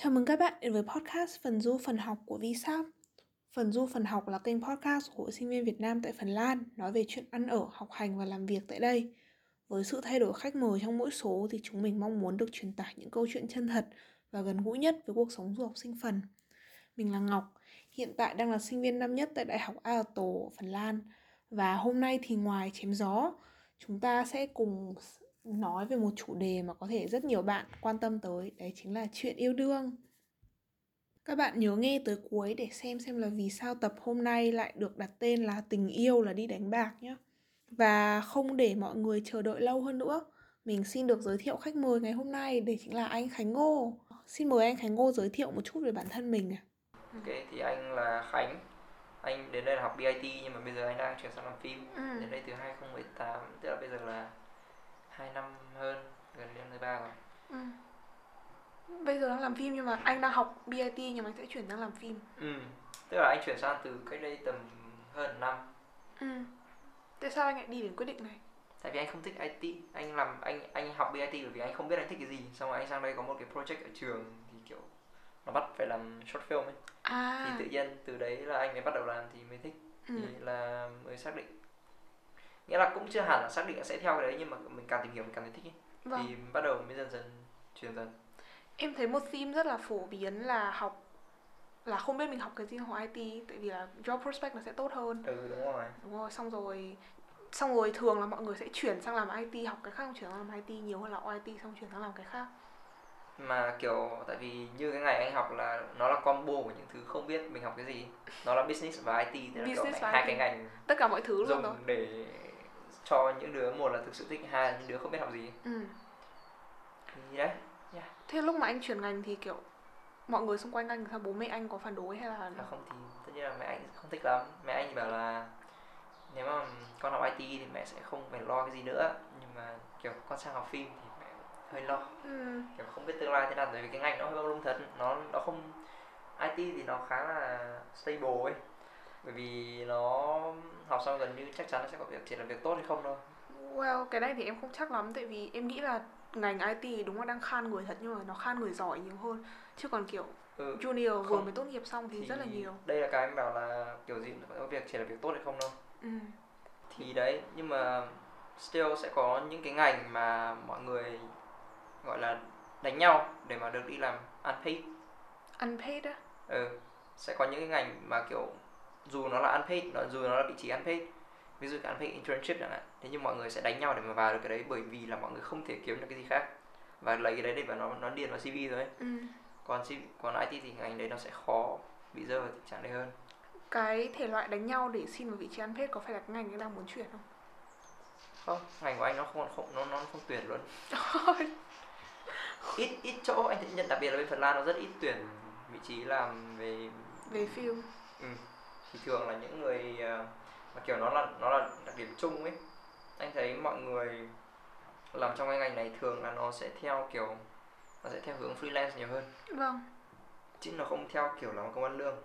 Chào mừng các bạn đến với podcast Phần Du Phần Học của VSAP. Phần Du Phần Học là kênh podcast của sinh viên Việt Nam tại Phần Lan nói về chuyện ăn ở, học hành và làm việc tại đây. Với sự thay đổi khách mời trong mỗi số thì chúng mình mong muốn được truyền tải những câu chuyện chân thật và gần gũi nhất với cuộc sống du học sinh Phần. Mình là Ngọc, hiện tại đang là sinh viên năm nhất tại Đại học Aalto, Phần Lan. Và hôm nay thì ngoài chém gió, chúng ta sẽ cùng nói về một chủ đề mà có thể rất nhiều bạn quan tâm tới, đấy chính là chuyện yêu đương. Các bạn nhớ nghe tới cuối để xem xem là vì sao tập hôm nay lại được đặt tên là tình yêu là đi đánh bạc nhé. Và không để mọi người chờ đợi lâu hơn nữa, mình xin được giới thiệu khách mời ngày hôm nay để chính là anh Khánh Ngô. Xin mời anh Khánh Ngô giới thiệu một chút về bản thân mình ạ. Ok, thì anh là Khánh Anh đến đây là học BIT nhưng mà bây giờ anh đang chuyển sang làm phim Ừ. Đến đây từ 2018, tức là bây giờ là 2 năm hơn, gần đến 13 rồi Ừ. Bây giờ đang làm phim nhưng mà anh đang học BIT nhưng mà anh sẽ chuyển sang làm phim. Ừ, tức là anh chuyển sang từ cách đây tầm hơn năm Ừ. Tại sao anh lại đi đến quyết định này? Tại vì anh không thích IT, anh làm anh anh học BIT bởi vì anh không biết anh thích cái gì Xong rồi anh sang đây có một cái project ở trường thì kiểu nó bắt phải làm short film ấy À. Thì tự nhiên từ đấy là anh mới bắt đầu làm thì mới thích Ừ. thì là mới xác định nghĩa là cũng chưa hẳn là xác định là sẽ theo cái đấy nhưng mà mình càng tìm hiểu mình càng thấy thích ấy. Vâng. thì bắt đầu mới dần dần chuyển dần Em thấy một theme rất là phổ biến là học là không biết mình học cái gì học IT tại vì là job prospect nó sẽ tốt hơn ừ đúng rồi đúng rồi xong rồi xong rồi thường là mọi người sẽ chuyển sang làm IT học cái khác chuyển sang làm IT nhiều hơn là IT xong chuyển sang làm cái khác mà kiểu tại vì như cái ngày anh học là nó là combo của những thứ không biết mình học cái gì nó là business và IT thế là kiểu Business hai và cái IT. ngành tất cả mọi thứ luôn dùng rồi để cho những đứa một là thực sự thích hai là những đứa không biết học gì. Ừ. thì đấy thế lúc mà anh chuyển ngành thì kiểu mọi người xung quanh anh sao? Bố mẹ anh có phản đối hay là à không thì tất nhiên là mẹ anh không thích lắm. Mẹ anh bảo là nếu mà con học IT thì mẹ sẽ không phải lo cái gì nữa. Nhưng mà kiểu con sang học phim thì mẹ hơi lo. Ừ. kiểu không biết tương lai thế nào bởi vì cái ngành nó hơi mông lung thật. Nó nó không IT thì nó khá là stable ấy bởi vì nó học xong gần như chắc chắn nó sẽ có việc chỉ là việc tốt hay không thôi. Well cái này thì em không chắc lắm tại vì em nghĩ là ngành IT thì đúng là đang khan người thật nhưng mà nó khan người giỏi nhiều hơn. Chứ còn kiểu ừ. junior vừa mới tốt nghiệp xong thì, rất là nhiều. đây là cái anh bảo là kiểu gì cũng có việc chỉ là việc tốt hay không đâu ừ. thì đấy nhưng mà still sẽ có những cái ngành mà mọi người gọi là đánh nhau để mà được đi làm unpaid. Unpaid á? Ừ sẽ có những cái ngành mà kiểu dù nó là unpaid nó dù nó là vị trí unpaid ví dụ cái unpaid internship chẳng hạn thế nhưng mọi người sẽ đánh nhau để mà vào được cái đấy bởi vì là mọi người không thể kiếm được cái gì khác và lấy cái đấy để mà nó nó điền vào CV thôi ấy. ừ. còn CV, còn IT thì ngành đấy nó sẽ khó bị rơi vào tình trạng đấy hơn cái thể loại đánh nhau để xin vào vị trí unpaid có phải là cái ngành anh đang muốn chuyển không không ngành của anh nó không không nó nó không tuyển luôn ít ít chỗ anh nhận đặc biệt là bên Phần Lan nó rất ít tuyển vị trí làm về về film ừ. Thì thường là những người ờ, mà kiểu nó là nó là đặc điểm chung ấy anh thấy mọi người làm trong cái ngành này thường là nó sẽ theo kiểu nó sẽ theo hướng freelance nhiều hơn. Vâng. Chứ nó không theo kiểu làm công ăn lương.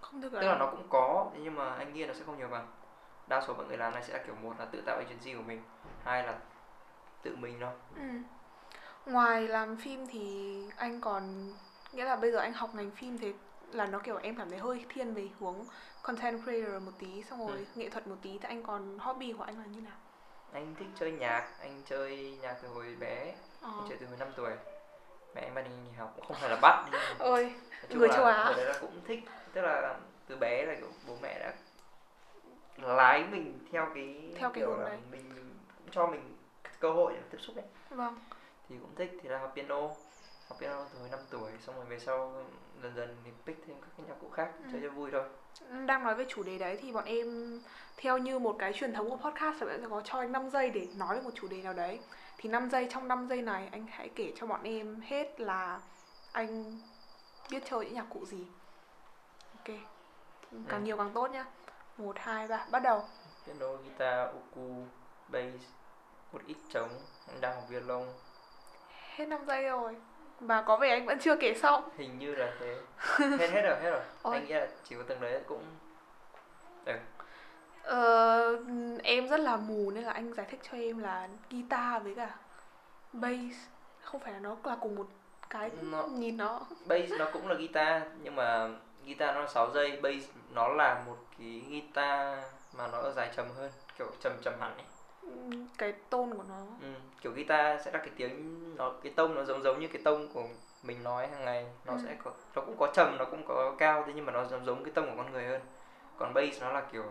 Không được tức là nó cũng có nhưng mà anh nghĩ nó sẽ không nhiều bằng. Đa số mọi người làm này sẽ là kiểu một là tự tạo agency của mình hai là tự mình thôi. Ừ. ngoài làm phim thì anh còn nghĩa là bây giờ anh học ngành phim thì là nó kiểu em cảm thấy hơi thiên về hướng content creator một tí xong rồi Ừ. nghệ thuật một tí. Thì anh còn hobby của anh là như nào? Anh thích chơi nhạc. Anh chơi nhạc từ hồi bé. Ờ. anh chơi từ hồi 5 tuổi. Mẹ anh bắt đi học cũng không phải là bắt chung Người châu Á. đấy là cũng thích. Tức là từ bé là kiểu bố mẹ đã lái mình theo cái Theo cái kiểu hướng là đấy. mình, cũng cho mình cơ hội để tiếp xúc ấy. Vâng. Thì cũng thích. Thì là học piano. Học piano từ hồi 5 tuổi. Xong rồi về sau dần dần thì pick thêm các cái nhạc cụ khác Ừ. chơi cho vui thôi. Đang nói về chủ đề đấy thì bọn em theo như một cái truyền thống của podcast là sẽ có cho anh 5 giây để nói về một chủ đề nào đấy. Thì 5 giây trong 5 giây này anh hãy kể cho bọn em hết là anh biết chơi những nhạc cụ gì. Ok. Càng Ừ. nhiều càng tốt nhá. Một hai ba bắt đầu. Piano guitar uku bass một ít trống đang học violon. Hết 5 giây rồi và có vẻ anh vẫn chưa kể xong. Hình như là thế. Hết hết rồi hết rồi. Ôi. anh nghĩ là chỉ có từng đấy cũng ờ, em rất là mù nên là anh giải thích cho em là guitar với cả bass. Không phải là nó là cùng một cái Nó- nhìn nó. Bass nó cũng là guitar nhưng mà guitar nó là 6 giây bass nó là một cái guitar mà nó dài trầm hơn kiểu trầm trầm hẳn ấy. Cái tôn của nó. Ừ. kiểu guitar sẽ là cái tiếng nó cái tông nó giống giống như cái tông của mình nói hàng ngày. Nó Ừ. sẽ có nó cũng có trầm nó cũng có cao thế nhưng mà nó giống giống cái tông của con người hơn. Còn bass nó là kiểu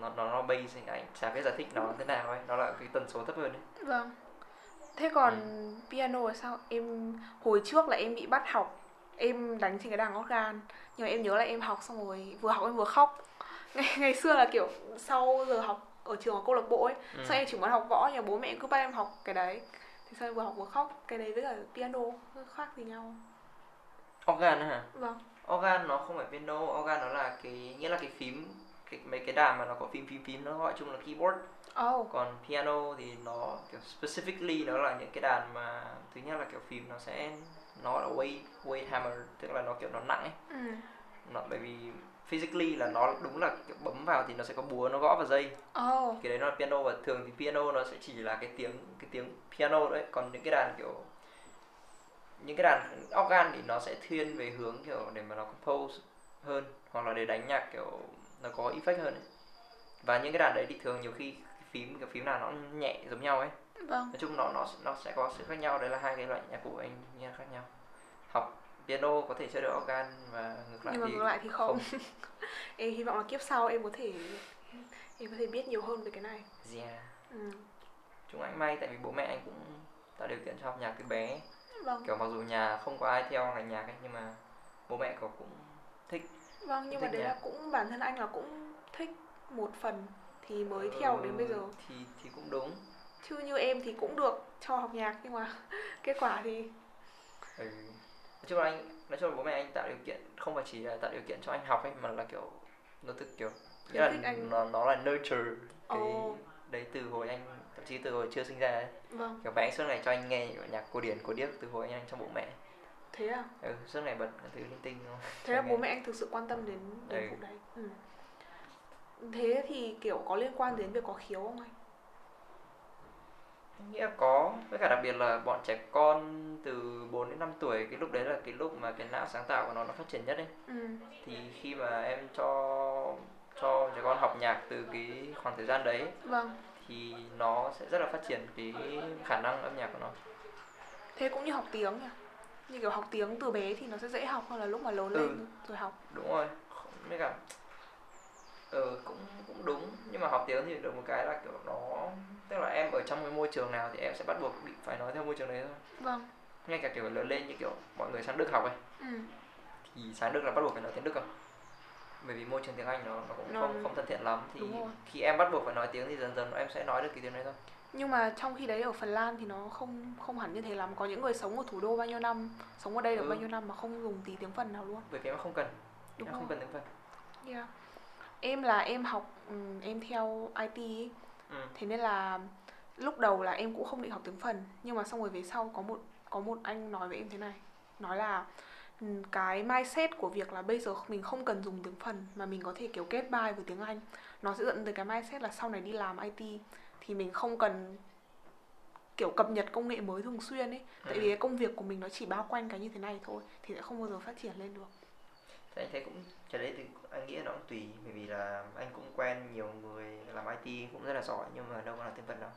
nó nó nó bass anh chả biết giải thích nó thế nào ấy nó là cái tần số thấp hơn ấy. Vâng. Thế còn piano là sao? Em hồi trước là em bị bắt học em đánh trên cái đàn organ nhưng mà em nhớ là em học xong rồi vừa học em vừa khóc. Ngày, ngày xưa là kiểu sau giờ học ở trường có câu lạc bộ ấy. Ừ. sao em chỉ muốn học võ nhưng bố mẹ cứ bắt em học cái đấy. Thì sao em vừa học vừa khóc? Cái đấy với cả piano khác gì nhau. Organ hả? Vâng. Organ nó không phải piano organ nó là cái nghĩa là cái phím cái, mấy cái đàn mà nó có phím phím phím nó gọi chung là keyboard. Oh còn piano thì nó kiểu specifically nó là những cái đàn mà thứ nhất là kiểu phím nó sẽ nó là weight weight hammer tức là nó kiểu nó nặng ấy. Ừ. nó bởi vì physically là nó đúng là kiểu bấm vào thì nó sẽ có búa nó gõ vào dây. Oh cái đấy nó là piano và thường thì piano nó sẽ chỉ là cái tiếng cái tiếng piano đấy còn những cái đàn kiểu những cái đàn organ thì nó sẽ thiên về hướng kiểu để mà nó compose hơn hoặc là để đánh nhạc kiểu nó có effect hơn ấy. và những cái đàn đấy thì thường nhiều khi cái phím cái phím nào nó nhẹ giống nhau ấy. Vâng. Nói chung nó nó nó sẽ có sự khác nhau. Đấy là hai cái loại nhạc cụ anh nghe khác nhau. Học piano có thể chơi được organ và ngược lại nhưng mà thì ngược lại thì không, em hy vọng là kiếp sau em có thể em có thể biết nhiều hơn về cái này yeah. ừ. chúng anh may tại vì bố mẹ anh cũng tạo điều kiện cho học nhạc từ bé vâng kiểu mặc dù nhà không có ai theo ngành nhạc ấy nhưng mà bố mẹ cậu cũng thích vâng nhưng mà thích đấy nhạc. là cũng bản thân anh là cũng thích một phần thì mới theo đến bây giờ thì thì cũng đúng chứ như em thì cũng được cho học nhạc nhưng mà kết quả thì ừ. Nói chung là anh nói chung là bố mẹ anh tạo điều kiện không phải chỉ là tạo điều kiện cho anh học ấy mà là kiểu nó thực kiểu nghĩa là anh. nó nó là nurture cái Ồ. đấy từ hồi anh thậm chí từ hồi chưa sinh ra ấy vâng kiểu bé anh suốt ngày cho anh nghe nhạc cổ điển cổ điếc từ hồi anh trong bố mẹ thế à ừ, suốt ngày bật thứ linh tinh không thế là bố mẹ anh thực sự quan tâm đến đến Ừ. vụ đấy ừ. thế thì kiểu có liên quan đến việc có khiếu không anh Anh nghĩ là có với cả đặc biệt là bọn trẻ con từ 4 đến 5 tuổi cái lúc đấy là cái lúc mà cái não sáng tạo của nó nó phát triển nhất ấy ừ. thì khi mà em cho cho trẻ con học nhạc từ cái khoảng thời gian đấy vâng. thì nó sẽ rất là phát triển cái khả năng âm nhạc của nó. Thế cũng như học tiếng nhỉ? Như kiểu học tiếng từ bé thì nó sẽ dễ học hơn là lúc mà lớn Ừ. lên rồi học. Đúng rồi. Với cả ừ cũng cũng đúng. Nhưng mà học tiếng thì được một cái là kiểu nó tức là em ở trong cái môi trường nào thì em sẽ bắt buộc bị phải nói theo môi trường đấy thôi. Vâng. Ngay cả kiểu lớn lên như kiểu mọi người sang Đức học ấy. Ừ. thì sang Đức là bắt buộc phải nói tiếng Đức không bởi vì môi trường tiếng Anh nó, nó cũng Nó- không không thân thiện lắm. Thì khi em bắt buộc phải nói tiếng thì dần dần em sẽ nói được cái tiếng đấy thôi. Nhưng mà trong khi đấy ở Phần Lan thì nó không không hẳn như thế lắm. Có những người sống ở thủ đô bao nhiêu năm sống ở đây được Ừ. bao nhiêu năm mà không dùng tí tiếng phần nào luôn. Bởi vì em không cần. Đúng em không không cần tiếng phần. Yeah. em là em học ừm, em theo IT ấy. Ừ. thế nên là lúc đầu là em cũng không định học tiếng phần nhưng mà xong rồi về sau có một có một anh nói với em thế này nói là ừm, cái mindset của việc là bây giờ mình không cần dùng tiếng phần mà mình có thể kiểu kết bài với tiếng Anh nó sẽ dẫn tới cái mindset là sau này đi làm IT thì mình không cần kiểu cập nhật công nghệ mới thường xuyên ấy tại Ừ. vì cái công việc của mình nó chỉ bao quanh cái như thế này thôi thì sẽ không bao giờ phát triển lên được Thì anh thấy cũng cái đấy thì anh nghĩ nó cũng tùy bởi vì là anh cũng quen nhiều người làm IT cũng rất là giỏi nhưng mà đâu có là tiếng Phần đâu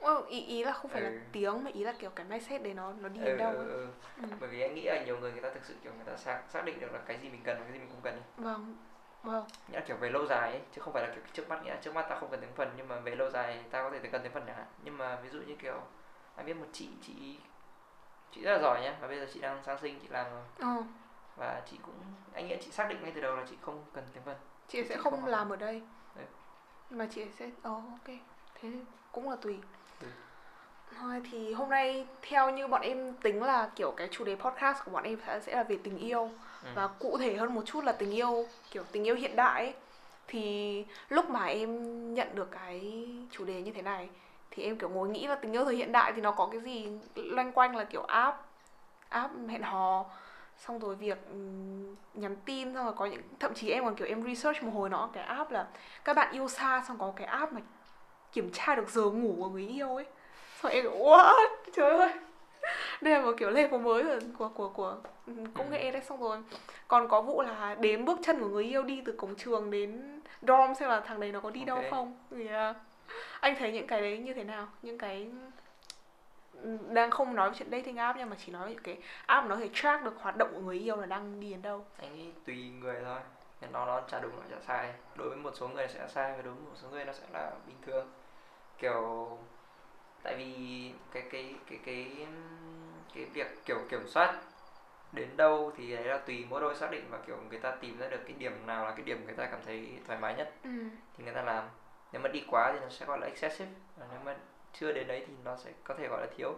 Well, ý ý là không phải là Ừ. tiếng mà ý là kiểu cái mindset đấy nó nó đi ừ, đến đâu ừ, ấy. ừ. Ừ. bởi vì anh nghĩ là nhiều người người ta thực sự kiểu người ta xác xác định được là cái gì mình cần và cái gì mình không cần ấy. vâng vâng nghĩa là kiểu về lâu dài ấy chứ không phải là kiểu trước mắt nghĩa là trước mắt ta không cần tiếng phần nhưng mà về lâu dài ta có thể cần tiếng phần chẳng hạn nhưng mà ví dụ như kiểu anh biết một chị chị chị rất là giỏi nhá và bây giờ chị đang sang sinh chị làm rồi ờ và chị cũng anh nghĩ chị xác định ngay từ đầu là chị không cần tiếng phần chị Chị sẽ không không học. làm ở đây Đấy. mà chị sẽ ờ ok thế cũng là tùy Ừ. thôi thì hôm nay theo như bọn em tính là kiểu cái chủ đề podcast của bọn em sẽ sẽ là về tình yêu Ừ. và cụ thể hơn một chút là tình yêu kiểu tình yêu hiện đại ấy. thì lúc mà em nhận được cái chủ đề như thế này thì em kiểu ngồi nghĩ là tình yêu thời hiện đại thì nó có cái gì loanh quanh là kiểu app app hẹn hò xong rồi việc nhắn tin xong rồi có những thậm chí em còn kiểu em research một hồi nó cái app là các bạn yêu xa xong có cái app mà kiểm tra được giờ ngủ của người yêu ấy. Xong em kiểu what? Trời ơi. Đây là một kiểu level mới của của của, của công nghệ đấy. Xong rồi còn có vụ là đếm bước chân của người yêu đi từ cổng trường đến dorm xem là thằng đấy nó có đi đâu Ok. không? Yeah. anh thấy những cái đấy như thế nào? Những cái đang không nói về chuyện dating app nhưng mà chỉ nói về cái app nó thể track được hoạt động của người yêu là đang đi đến đâu. Anh nghĩ tùy người thôi. Nên nó nó chả đúng nó chả sai. Đối với một số người sẽ sai và đối với một số người nó sẽ là bình thường. Kiểu tại vì cái cái cái cái cái việc kiểu kiểm soát đến đâu thì đấy là tùy mỗi đôi xác định và kiểu người ta tìm ra được cái điểm nào là cái điểm người ta cảm thấy thoải mái nhất ừ. thì người ta làm. Nếu mà đi quá thì nó sẽ gọi là excessive. Và nếu mà chưa đến đấy thì nó sẽ có thể gọi là thiếu.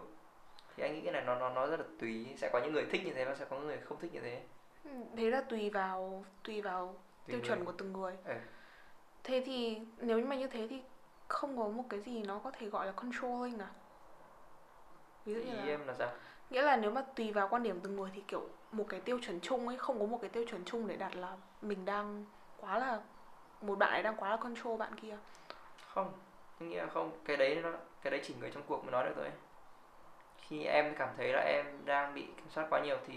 Thì anh nghĩ cái này nó nó nó rất là tùy sẽ có những người thích như thế và sẽ có những người không thích như thế. Ừ, thế là tùy vào tùy vào Tùy tiêu người. chuẩn của từng người. Ừ. thế thì nếu như mà như thế thì không có một cái gì nó có thể gọi là controlling à? Ví dụ như là em là sao? Nghĩa là nếu mà tùy vào quan điểm từng người thì kiểu một cái tiêu chuẩn chung ấy không có một cái tiêu chuẩn chung để đặt là mình đang quá là một bạn ấy đang quá là control bạn kia. Không anh nghĩ là không. Cái đấy nó cái đấy chỉ người trong cuộc mới nói được thôi. Khi em cảm thấy là em đang bị kiểm soát quá nhiều thì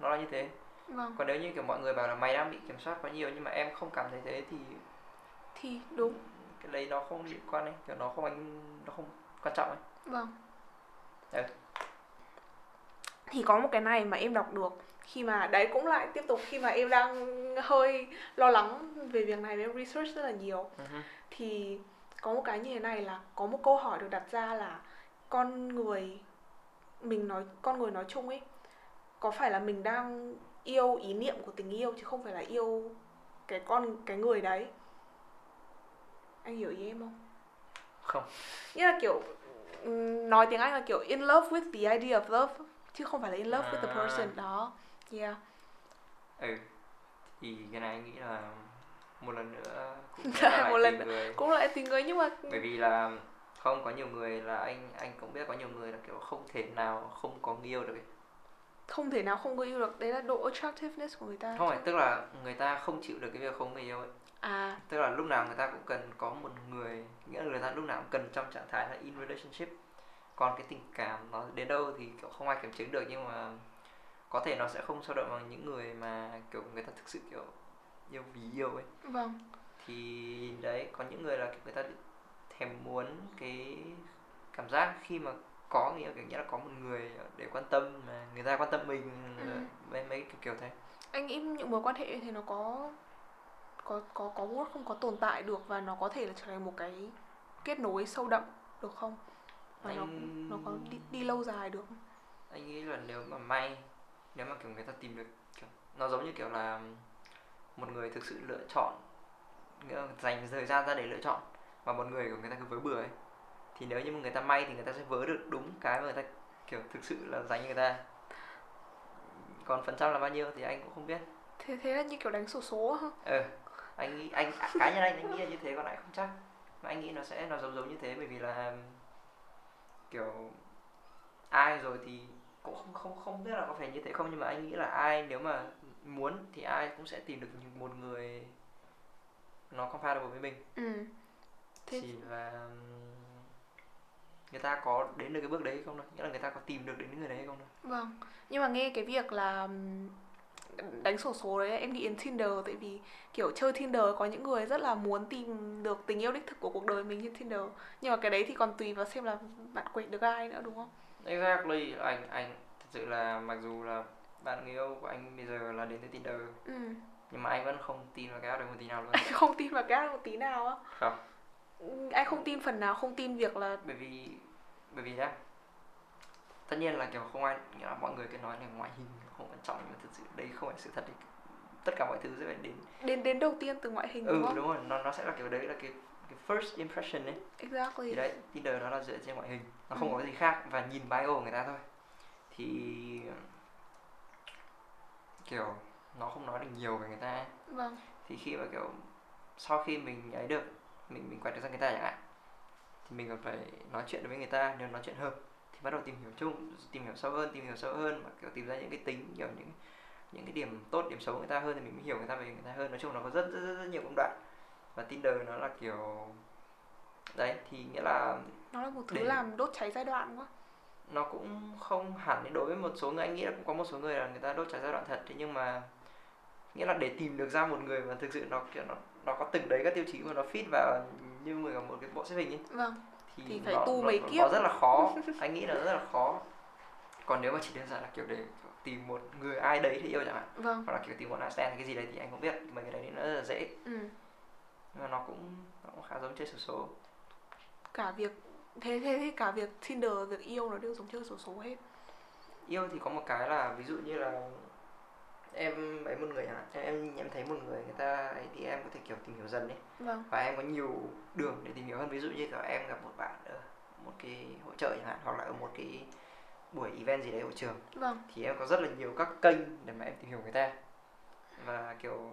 nó là như thế. Vâng. Còn nếu như kiểu mọi người bảo là mày đang bị kiểm soát quá nhiều nhưng mà em không cảm thấy thế thì thì đúng. Cái đấy nó không liên quan ấy kiểu nó không anh nó không quan trọng ấy. Vâng. Ừ. thì có một cái này mà em đọc được khi mà đấy cũng lại tiếp tục khi mà em đang hơi lo lắng về việc này em research rất là nhiều. Hứ. thì có một cái như thế này là có một câu hỏi được đặt ra là con người mình nói con người nói chung ấy có phải là mình đang yêu ý niệm của tình yêu chứ không phải là yêu cái con cái người đấy? Anh hiểu ý em không? Không. Nghĩa là kiểu nói tiếng anh là kiểu in love with the idea of love chứ không phải là in love with the À. person. Đó yeah. Ừ. Thì cái này anh nghĩ là một lần nữa cũng là lại Một lần người. Cũng lại tình người nhưng mà bởi vì là không có nhiều người là anh anh cũng biết có nhiều người là kiểu không thể nào không có người yêu được ấy. không thể nào không có yêu được. Đấy là độ attractiveness của người ta không phải tức là người ta không chịu được cái việc không người yêu ấy. À. Tức là lúc nào người ta cũng cần có một người nghĩa là người ta lúc nào cũng cần trong trạng thái là in relationship. Còn cái tình cảm nó đến đâu thì kiểu không ai kiểm chứng được nhưng mà có thể nó sẽ không sâu đậm bằng những người mà kiểu người ta thực sự kiểu yêu vì yêu ấy vâng thì đấy có những người là người ta thèm muốn cái cảm giác khi mà có nghĩa kiểu nghĩa là có một người để quan tâm mà người ta quan tâm mình Ừ. mấy mấy kiểu kiểu thế anh nghĩ những mối quan hệ thì nó có có có có không có tồn tại được và nó có thể là trở thành một cái kết nối sâu đậm được không và nó Anh- nó có đi, đi lâu dài được không? anh nghĩ là nếu mà may nếu mà kiểu người ta tìm được kiểu nó giống như kiểu là một người thực sự lựa chọn nghĩa là dành thời gian ra để lựa chọn và một người của người ta cứ vớ bừa ấy thì nếu như mà người ta may thì người ta sẽ vớ được đúng cái mà người ta kiểu thực sự là dành cho người ta. Còn phần trăm là bao nhiêu thì anh cũng không biết. Thế thế là như kiểu đánh sổ số ha ờ anh nghĩ anh cá nhân anh anh nghĩ là như thế còn lại không chắc. Mà anh nghĩ nó sẽ nó giống giống như thế bởi vì là kiểu ai rồi thì cũng không không không biết là có phải như thế không nhưng mà anh nghĩ là ai nếu mà muốn thì ai cũng sẽ tìm được một người nó compatible với mình. Ừ. Thế- chỉ là người ta có đến được cái bước đấy hay không thôi. Nghĩa là người ta có tìm được đến người đấy hay không thôi. Vâng. Nhưng mà nghe cái việc là đánh sổ số đấy em nghĩ đến Tinder. Tại vì kiểu chơi Tinder có những người rất là muốn tìm được tình yêu đích thực của cuộc đời mình trên Tinder. Nhưng mà cái đấy thì còn tùy vào xem là bạn quệt được ai nữa đúng không? Exactly. Anh anh thật sự là mặc dù là bạn người yêu của anh bây giờ là đến từ Tinder. Ừ. Nhưng mà anh vẫn không tin vào cái app đấy một tí nào luôn. Anh không tin vào cái một tí nào á? Không. Ừ, anh không tin phần nào không tin việc là bởi vì bởi vì nhá tất nhiên là kiểu không ai nghĩa là mọi người cứ nói là ngoại hình không quan trọng nhưng mà thực sự đấy không phải sự thật đấy. tất cả mọi thứ sẽ phải đến đến đến đầu tiên từ ngoại hình đúng ừ không? đúng rồi nó nó sẽ là kiểu đấy là cái cái first impression đấy exactly. Thì đấy Tinder nó là dựa trên ngoại hình nó không Ừ. có gì khác và nhìn bio của người ta thôi. Thì kiểu nó không nói được nhiều về người ta vâng. Thì khi mà kiểu sau khi mình ấy được mình mình quẹt được ra người ta chẳng hạn thì mình còn phải nói chuyện với người ta nếu nói chuyện hợp thì bắt đầu tìm hiểu chung tìm hiểu sâu hơn tìm hiểu sâu hơn và kiểu tìm ra những cái tính kiểu những những cái điểm tốt điểm xấu của người ta hơn thì mình mới hiểu người ta về người ta hơn. Nói chung nó có rất rất rất, rất nhiều công đoạn. Và Tinder nó là kiểu đấy thì nghĩa là nó là một thứ Để- làm đốt cháy giai đoạn quá nó cũng không hẳn đối với một số người. Anh nghĩ là cũng có một số người là người ta đốt cháy giai đoạn thật thế nhưng mà nghĩa là để tìm được ra một người mà thực sự nó kiểu nó nó có từng đấy các tiêu chí mà nó fit vào như một một cái bộ xếp hình ấy vâng. thì, Thì phải nó, tu nó, mấy kiếp. nó rất là khó. Anh nghĩ là rất là khó. Còn nếu mà chỉ đơn giản là kiểu để tìm một người ai đấy thì yêu chẳng hạn vâng. hoặc là kiểu tìm một night stand hay cái gì đấy thì anh cũng biết mấy cái đấy nó rất là dễ. Ừ. nhưng mà nó cũng nó cũng khá giống chơi sổ số. Cả việc thế thế thì cả việc Tinder việc yêu nó đều giống chơi sổ số hết. Yêu thì có một cái là ví dụ như là em ấy một người hạn em em em thấy một người người ta ấy thì em có thể kiểu tìm hiểu dần ấy. Vâng. Và em có nhiều đường để tìm hiểu hơn. Ví dụ như kiểu em gặp một bạn ở một cái hội trợ chẳng hạn hoặc là ở một cái buổi event gì đấy ở trường. Vâng. Thì em có rất là nhiều các kênh để mà em tìm hiểu người ta. Và kiểu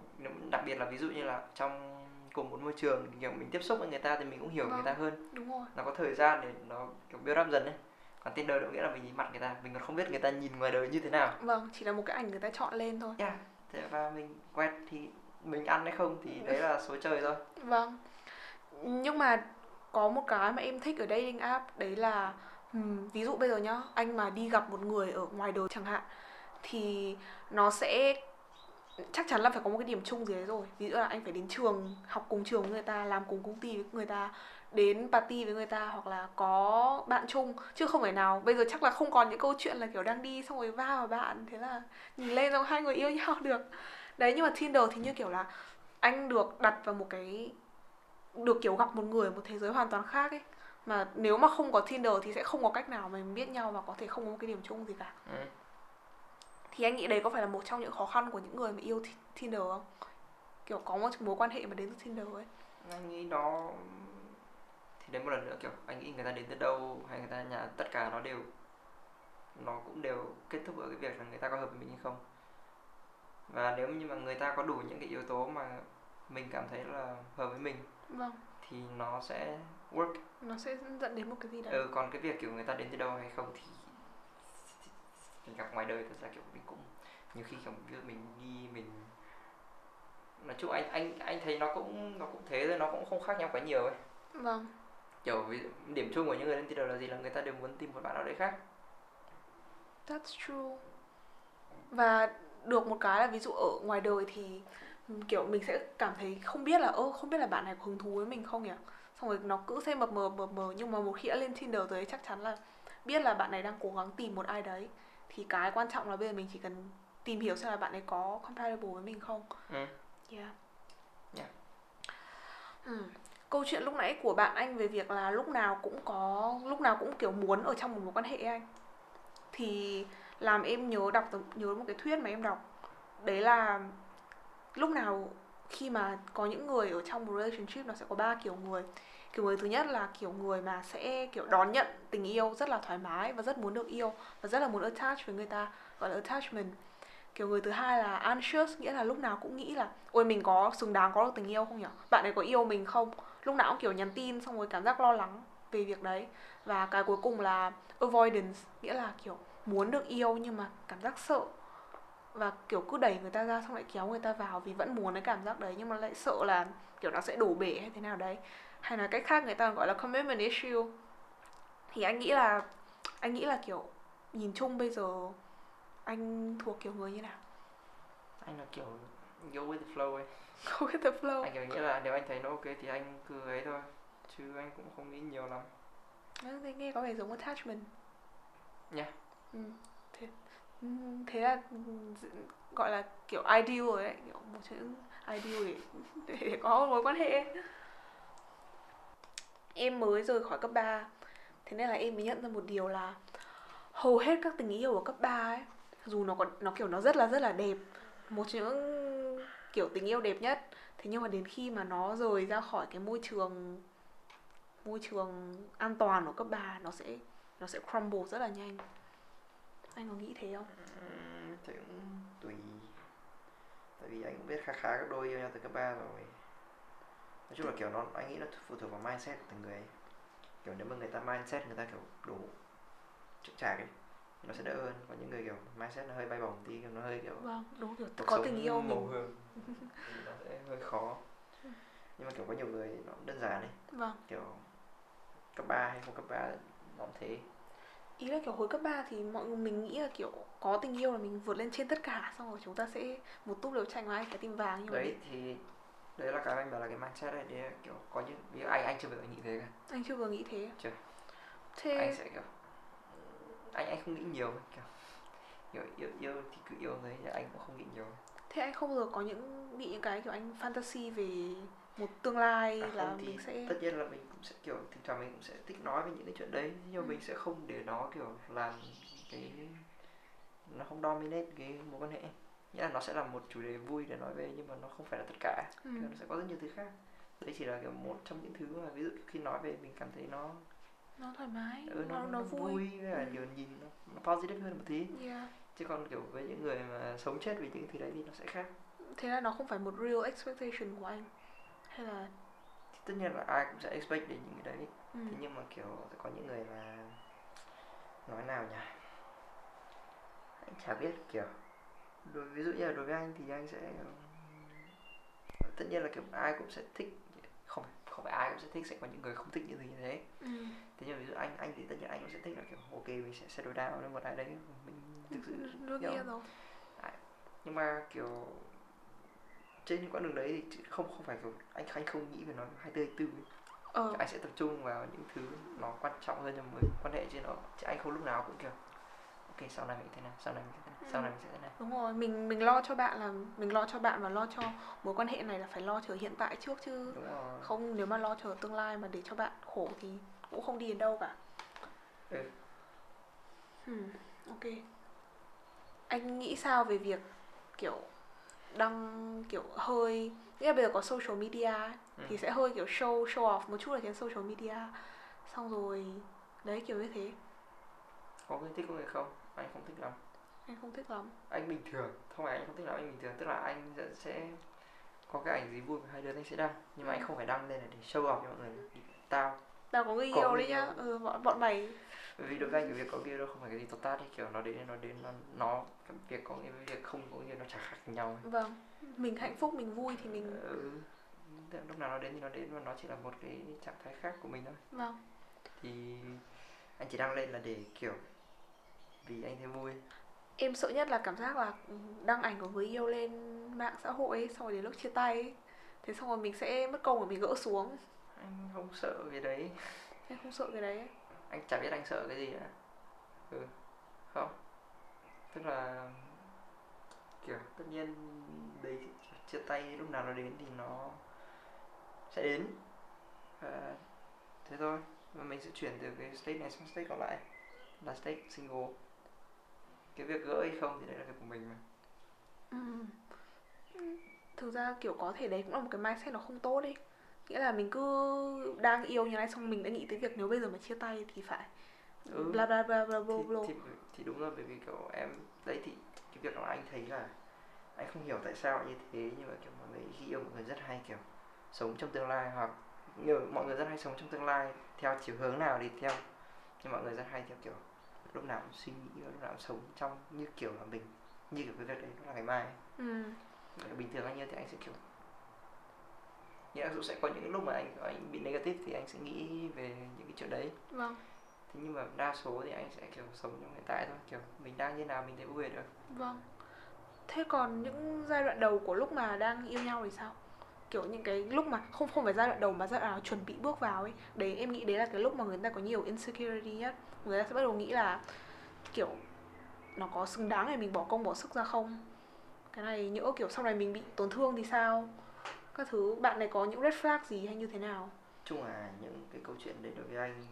đặc biệt là ví dụ như là trong cùng một môi trường kiểu mình tiếp xúc với người ta thì mình cũng hiểu người Vâng. ta hơn đúng rồi nó có thời gian để nó kiểu build up dần đấy còn Tinder có nghĩa là mình nhìn mặt người ta mình còn không biết người ta nhìn ngoài đời như thế nào vâng chỉ là một cái ảnh người ta chọn lên thôi yeah. thế và mình quét thì mình ăn hay không thì đấy là số trời thôi Vâng. Nhưng mà có một cái mà em thích ở dating app đấy là ừm, ví dụ bây giờ nhá, anh mà đi gặp một người ở ngoài đời chẳng hạn thì nó sẽ chắc chắn là phải có một cái điểm chung gì đấy rồi. Ví dụ là anh phải đến trường, học cùng trường với người ta, làm cùng công ty với người ta, đến party với người ta hoặc là có bạn chung chứ không phải nào bây giờ chắc là không còn những câu chuyện là kiểu đang đi xong rồi va vào bạn thế là nhìn lên xong hai người yêu nhau được đấy nhưng mà Tinder thì như kiểu là anh được đặt vào một cái được kiểu gặp một người ở một thế giới hoàn toàn khác ấy mà nếu mà không có Tinder thì sẽ không có cách nào mà mình biết nhau và có thể không có một cái điểm chung gì cả ừ thì anh nghĩ đấy có phải là một trong những khó khăn của những người mà yêu Ti- Tinder không? Kiểu có một mối quan hệ mà đến từ Tinder ấy. Anh nghĩ nó thì đến một lần nữa kiểu anh nghĩ người ta đến từ đâu hay người ta nhà tất cả nó đều nó cũng đều kết thúc ở cái việc là người ta có hợp với mình hay không. Và nếu như mà người ta có đủ những cái yếu tố mà mình cảm thấy là hợp với mình vâng. thì nó sẽ work. Nó sẽ dẫn đến một cái gì đấy? Ừ, còn cái việc kiểu người ta đến từ đâu hay không thì mình gặp ngoài đời thật ra kiểu mình cũng nhiều khi kiểu mình đi mình nói chung anh anh anh thấy nó cũng nó cũng thế thôi nó cũng không khác nhau quá nhiều ấy vâng kiểu ví dụ, điểm chung của những người lên Tinder là gì là người ta đều muốn tìm một bạn nào đấy khác That's true. Và được một cái là ví dụ ở ngoài đời thì kiểu mình sẽ cảm thấy không biết là ơ không biết là bạn này có hứng thú với mình không nhỉ? Xong rồi nó cứ xem mập mờ mập mờ nhưng mà một khi đã lên Tinder rồi chắc chắn là biết là bạn này đang cố gắng tìm một ai đấy. Thì cái quan trọng là bây giờ mình chỉ cần tìm hiểu xem là bạn ấy có compatible với mình không. ừ. Yeah. Yeah. Ừ. Câu chuyện lúc nãy của bạn anh về việc là lúc nào cũng có lúc nào cũng kiểu muốn ở trong một mối quan hệ anh thì làm em nhớ đọc nhớ một cái thuyết mà em đọc đấy là lúc nào khi mà có những người ở trong một relationship nó sẽ có ba kiểu người kiểu người thứ nhất là, kiểu, người mà sẽ, kiểu, đón nhận tình yêu rất là thoải mái và rất muốn được yêu và rất là muốn attach với người ta, gọi là attachment. Kiểu, người thứ hai là anxious, nghĩa là lúc nào cũng nghĩ là, ôi, mình có xứng đáng có được tình yêu không nhỉ? Bạn ấy có yêu mình không? Lúc nào cũng, kiểu, nhắn tin xong rồi cảm giác lo lắng về việc đấy. Và cái cuối cùng là avoidance, nghĩa là, kiểu, muốn được yêu nhưng mà cảm giác sợ. Và, kiểu, cứ đẩy người ta ra xong lại kéo người ta vào vì vẫn muốn cái cảm giác đấy nhưng mà lại sợ là, kiểu, nó sẽ đổ bể hay thế nào đấy hay là cách khác người ta gọi là commitment issue. Thì anh nghĩ là anh nghĩ là kiểu nhìn chung bây giờ anh thuộc kiểu người như nào? Anh là kiểu go with the flow ấy. Go with the flow. Anh kiểu nghĩ là nếu anh thấy nó ok thì anh cứ ấy thôi chứ anh cũng không nghĩ nhiều lắm. Thế nghe có vẻ giống attachment. Nha. ừ. thế, ừ, thế là ừ, gọi là kiểu ideal rồi đấy kiểu một chữ ideal để, để, có mối quan hệ em mới rời khỏi cấp 3 thế nên là em mới nhận ra một điều là hầu hết các tình yêu ở cấp 3 ấy, dù nó còn nó kiểu nó rất là rất là đẹp, một trong những kiểu tình yêu đẹp nhất, thế nhưng mà đến khi mà nó rời ra khỏi cái môi trường môi trường an toàn của cấp 3 nó sẽ nó sẽ crumble rất là nhanh. Anh có nghĩ thế không? Thì cũng tùy. Tại vì anh cũng biết khá khá các đôi yêu nhau từ cấp 3 rồi nói chung là kiểu nó anh nghĩ nó phụ thuộc vào mindset của từng người ấy. kiểu nếu mà người ta mindset người ta kiểu đủ chững chạc ấy nó sẽ đỡ hơn. Còn những người kiểu mindset nó hơi bay bổng tí kiểu nó hơi kiểu vâng đúng cuộc có tình yêu mình. hương nó sẽ hơi khó. Nhưng mà kiểu có nhiều người nó đơn giản ấy. Vâng. Kiểu cấp 3 hay không cấp 3 nó cũng thế. Ý là kiểu hồi cấp 3 thì mọi người mình nghĩ là kiểu có tình yêu là mình vượt lên trên tất cả xong rồi chúng ta sẽ một túp lều tranh và phải tìm vàng nhưng mà đấy thì đấy là cái anh bảo là cái mindset này để kiểu có những ví dụ anh anh chưa bao giờ nghĩ thế cả anh chưa vừa nghĩ thế Chưa. thế anh sẽ kiểu anh anh không nghĩ nhiều kiểu yêu yêu, yêu thì cứ yêu đấy anh cũng không nghĩ nhiều thế anh không bao giờ có những bị những cái kiểu anh fantasy về một tương lai À, là không thì mình sẽ tất nhiên là mình cũng sẽ kiểu thỉnh thoảng mình cũng sẽ thích nói về những cái chuyện đấy nhưng Ừ. mình sẽ không để nó kiểu làm cái nó không dominate cái mối quan hệ nghĩa là nó sẽ là một chủ đề vui để nói về nhưng mà nó không phải là tất cả ừ. nó sẽ có rất nhiều thứ khác đấy chỉ là kiểu một trong những thứ mà ví dụ khi nói về mình cảm thấy nó nó thoải mái ừ, nó, nó, nó vui vui với cả Ừ. nhiều nhìn nó, nó positive hơn một tí yeah. chứ còn kiểu với những người mà sống chết vì những thứ đấy thì nó sẽ khác thế là nó không phải một real expectation của anh hay là thì tất nhiên là ai cũng sẽ expect đến những cái đấy ừ. thế nhưng mà kiểu sẽ có những người mà nói nào nhỉ anh chả biết kiểu đối ví dụ như là đối với anh thì anh sẽ tất nhiên là kiểu ai cũng sẽ thích không không phải ai cũng sẽ thích sẽ có những người không thích những gì như thế Ừ. thế nhưng ví dụ anh anh thì tất nhiên anh cũng sẽ thích là kiểu ok mình sẽ settle down với một ai đấy mình thực sự đương hiểu. nhiên rồi nhưng mà kiểu trên những con đường đấy thì không không phải kiểu anh anh không nghĩ về nó hai tư tư ờ anh sẽ tập trung vào những thứ nó quan trọng hơn trong mối quan hệ chứ nó chứ anh không lúc nào cũng kiểu ok sau này mình thế này sau này mình sẽ thế này sau này mình sẽ thế này. Đúng rồi mình mình lo cho bạn là mình lo cho bạn và lo cho mối quan hệ này là phải lo chờ hiện tại trước chứ. Đúng rồi. Không nếu mà lo chờ tương lai mà để cho bạn khổ thì cũng không đi đến đâu cả. Ừ. Hmm, ok. Anh nghĩ sao về việc kiểu đăng kiểu hơi nghĩa là bây giờ có social media ấy, Ừ. thì sẽ hơi kiểu show show off một chút ở trên social media. Xong rồi đấy kiểu như thế. Có người thích có người không? Anh không thích lắm anh không thích lắm. Anh bình thường. Không phải anh không thích lắm anh bình thường. Tức là anh sẽ- có cái ảnh gì vui của hai đứa anh sẽ đăng. Nhưng mà anh Ừ. không phải đăng lên là để show off cho mọi người. Tao tao có người yêu người đấy nhá. yêu. ừ, bọn, bọn mày. Vì đối với anh cái việc có kia đâu không phải cái gì tốt tát ấy kiểu nó đến nó đến nó nó cái việc có nghĩa với việc không có nghĩa nó chả khác nhau ấy. vâng. Mình hạnh phúc mình vui thì mình ừ, lúc nào nó đến thì nó đến và nó chỉ là một cái trạng thái khác của mình thôi. Vâng. Thì anh chỉ đăng lên là để kiểu vì anh thấy vui em sợ nhất là cảm giác là đăng ảnh của người yêu lên mạng xã hội ấy, xong rồi đến lúc chia tay ấy, thế xong rồi mình sẽ mất công của mình gỡ xuống. Anh không sợ cái đấy. Em không sợ cái đấy. Ấy. anh chả biết anh sợ cái gì nữa ừ không. Tức là kiểu tất nhiên đấy chia tay lúc nào nó đến thì nó sẽ đến. Và thế thôi. Và mình sẽ chuyển từ cái state này sang state còn lại. Là state single cái việc gỡ hay không thì đấy là việc của mình mà Ừm. thực ra kiểu có thể đấy cũng là một cái mindset nó không tốt đi nghĩa là mình cứ đang yêu như này xong mình đã nghĩ tới việc nếu bây giờ mà chia tay thì phải Ừ. bla bla bla bla bla thì, bla thì, thì đúng rồi bởi vì kiểu em đấy thì cái việc đó anh thấy là anh không hiểu tại sao như thế nhưng mà kiểu mọi người khi yêu một người rất hay kiểu sống trong tương lai hoặc nhiều mọi người rất hay sống trong tương lai theo chiều hướng nào đi theo nhưng mọi người rất hay theo kiểu lúc nào cũng suy nghĩ lúc nào cũng sống trong như kiểu là mình như kiểu cái việc đấy nó là ngày mai là bình thường anh như thì anh sẽ kiểu nghĩa là sẽ có những lúc mà anh anh bị negative thì anh sẽ nghĩ về những cái chuyện đấy. Vâng. Thế nhưng mà đa số thì anh sẽ kiểu sống trong hiện tại thôi kiểu mình đang như nào mình thấy vui được. Vâng. Thế còn những giai đoạn đầu của lúc mà đang yêu nhau thì sao kiểu những cái lúc mà không không phải giai đoạn đầu mà giai đoạn nào chuẩn bị bước vào ấy đấy em nghĩ đấy là cái lúc mà người ta có nhiều insecurity nhất người ta sẽ bắt đầu nghĩ là kiểu nó có xứng đáng để mình bỏ công bỏ sức ra không? Cái này nhỡ kiểu sau này mình bị tổn thương thì sao? Các thứ bạn này có những red flag gì hay như thế nào? Chung là những cái câu chuyện đấy đối với anh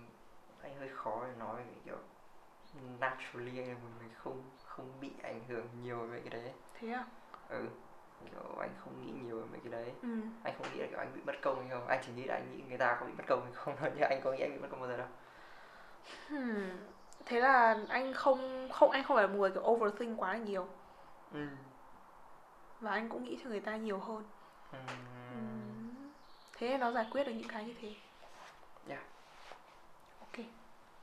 anh hơi khó để nói vì kiểu naturally người không không bị ảnh hưởng nhiều về cái đấy. Thế à? Ừ kiểu anh không nghĩ nhiều về mấy cái đấy ừ anh không nghĩ là kiểu anh bị mất công hay không anh chỉ nghĩ là anh nghĩ người ta có bị mất công hay không thôi chứ anh có nghĩ anh bị mất công bao giờ đâu hmm. thế là anh không không anh không phải một người kiểu overthink quá là nhiều ừ. và anh cũng nghĩ cho người ta nhiều hơn Ừ. Ừm. thế nó giải quyết được những cái như thế Yeah. ok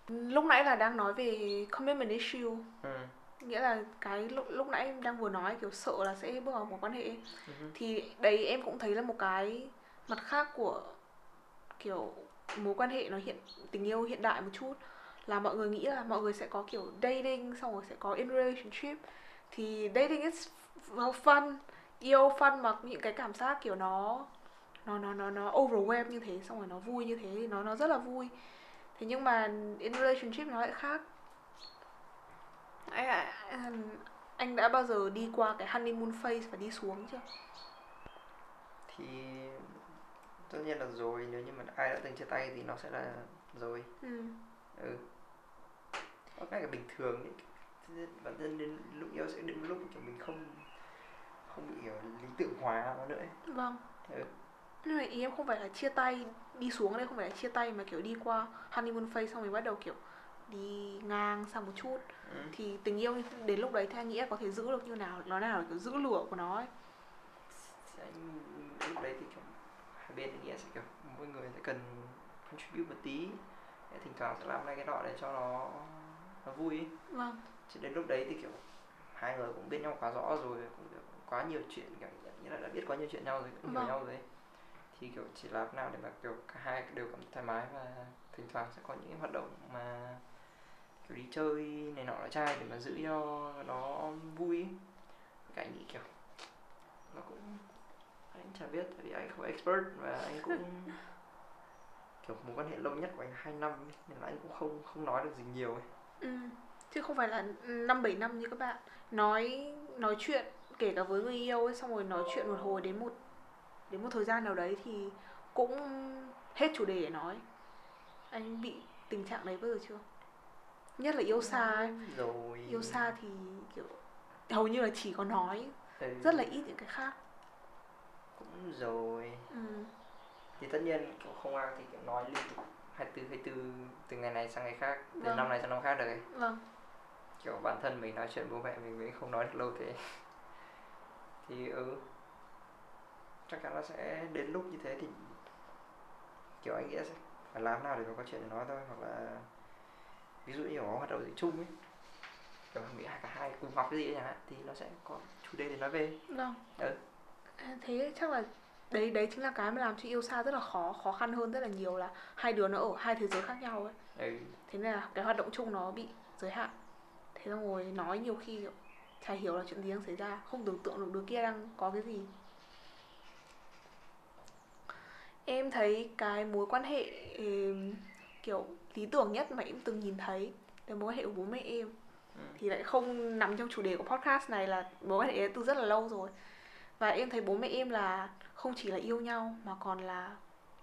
lúc nãy là đang nói về commitment issue Ừ. nghĩa là cái lúc, lúc nãy em đang vừa nói kiểu sợ là sẽ bước vào một quan hệ Ừ. thì đấy em cũng thấy là một cái mặt khác của kiểu mối quan hệ nó hiện tình yêu hiện đại một chút. Là mọi người nghĩ là mọi người sẽ có kiểu dating xong rồi sẽ có in relationship. Thì dating is fun yêu fun mà những cái cảm giác kiểu nó nó nó nó nó overwhelm như thế xong rồi nó vui như thế thì nó nó rất là vui. Thế nhưng mà in relationship nó lại khác anh, anh đã bao giờ đi qua cái honeymoon phase và đi xuống chưa thì tất nhiên là rồi nếu như mà ai đã từng chia tay thì nó sẽ là rồi ừ. ừ có cái là bình thường ấy. bản thân đến lúc yêu sẽ đến lúc kiểu mình không không bị kiểu lý tưởng hóa nó nữa ấy. vâng ừ. nhưng mà ý em không phải là chia tay đi xuống đây không phải là chia tay mà kiểu đi qua honeymoon phase xong rồi bắt đầu kiểu đi ngang sang một chút ừ. thì tình yêu đến lúc đấy thì anh nghĩ là có thể giữ được như nào nó nào là kiểu giữ lửa của nó ấy lúc đấy thì kiểu hai bên anh nghĩ sẽ kiểu mỗi người sẽ cần contribute một tí để thỉnh thoảng sẽ làm này cái nọ để cho nó nó vui ấy. vâng chứ đến lúc đấy thì kiểu hai người cũng biết nhau quá rõ rồi cũng kiểu quá nhiều chuyện kiểu như là đã biết quá nhiều chuyện nhau rồi cũng hiểu Vâng. nhau rồi ấy. thì kiểu chỉ làm nào để mà kiểu cả hai đều cảm thấy thoải mái và thỉnh thoảng sẽ có những hoạt động mà kiểu đi chơi này nọ là trai để mà giữ cho nó vui ấy. Cái nghĩ kiểu nó cũng anh chả biết tại vì anh không expert và anh cũng kiểu mối quan hệ lâu nhất của anh 2 năm ấy, nên là anh cũng không không nói được gì nhiều ấy ừ. chứ không phải là năm bảy năm như các bạn nói nói chuyện kể cả với người yêu ấy xong rồi nói chuyện một hồi đến một đến một thời gian nào đấy thì cũng hết chủ đề để nói anh bị tình trạng đấy bao giờ chưa nhất là yêu xa ấy. Rồi. Yêu xa thì kiểu hầu như là chỉ có nói Ừ, rất là ít những cái khác. Cũng rồi. Ừ. thì tất nhiên kiểu không ai thì kiểu nói liên tục 24 24 từ ngày này sang ngày khác từ Vâng. năm này sang năm khác được ấy. vâng. Kiểu bản thân mình nói chuyện bố mẹ mình mới không nói được lâu thế. Thì ừ. Chắc chắn nó sẽ đến lúc như thế thì kiểu anh nghĩ sẽ phải làm nào để mà có chuyện để nói thôi hoặc là ví dụ như có hoạt động gì chung ấy kiểu mình cả hai cùng học cái gì chẳng hạn thì nó sẽ có chủ đề để nói về. Vâng. Ừ. À, thế chắc là đấy đấy chính là cái mà làm cho yêu xa rất là khó khó khăn hơn rất là nhiều là hai đứa nó ở hai thế giới khác nhau ấy. Ừ. thế nên là cái hoạt động chung nó bị giới hạn. Thế xong rồi nói nhiều khi kiểu chả hiểu là chuyện gì đang xảy ra không tưởng tượng được đứa kia đang có cái gì. Em thấy cái mối quan hệ kiểu lý tưởng nhất mà em từng nhìn thấy là mối quan hệ của bố mẹ em. Ừ. thì lại không nằm trong chủ đề của podcast này là mối quan hệ từ rất là lâu rồi. Và em thấy bố mẹ em là không chỉ là yêu nhau mà còn là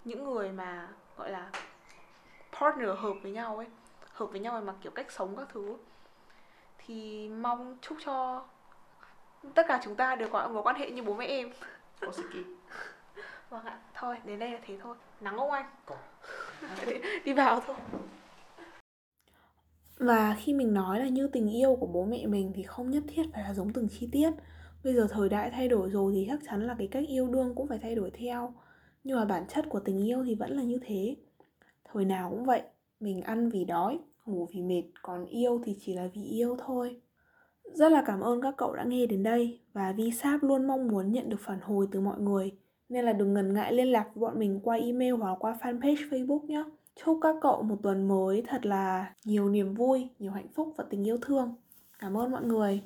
những người mà gọi là partner hợp với nhau ấy hợp với nhau về mặt kiểu cách sống các thứ. Thì mong chúc cho tất cả chúng ta đều có mối quan hệ như bố mẹ em. Osiki vâng ạ thôi đến đây là thế thôi. Nắng không anh. Có đi, vào thôi. Và khi mình nói là như tình yêu của bố mẹ mình thì không nhất thiết phải là giống từng chi tiết. Bây giờ thời đại thay đổi rồi thì chắc chắn là cái cách yêu đương cũng phải thay đổi theo. Nhưng mà bản chất của tình yêu thì vẫn là như thế. Thời nào cũng vậy mình ăn vì đói ngủ vì mệt còn yêu thì chỉ là vì yêu thôi. Rất là cảm ơn các cậu đã nghe đến đây và Vi Sáp luôn mong muốn nhận được phản hồi từ mọi người nên là đừng ngần ngại liên lạc với bọn mình qua email hoặc qua fanpage Facebook nhé. Chúc các cậu một tuần mới thật là nhiều niềm vui, nhiều hạnh phúc và tình yêu thương. Cảm ơn mọi người.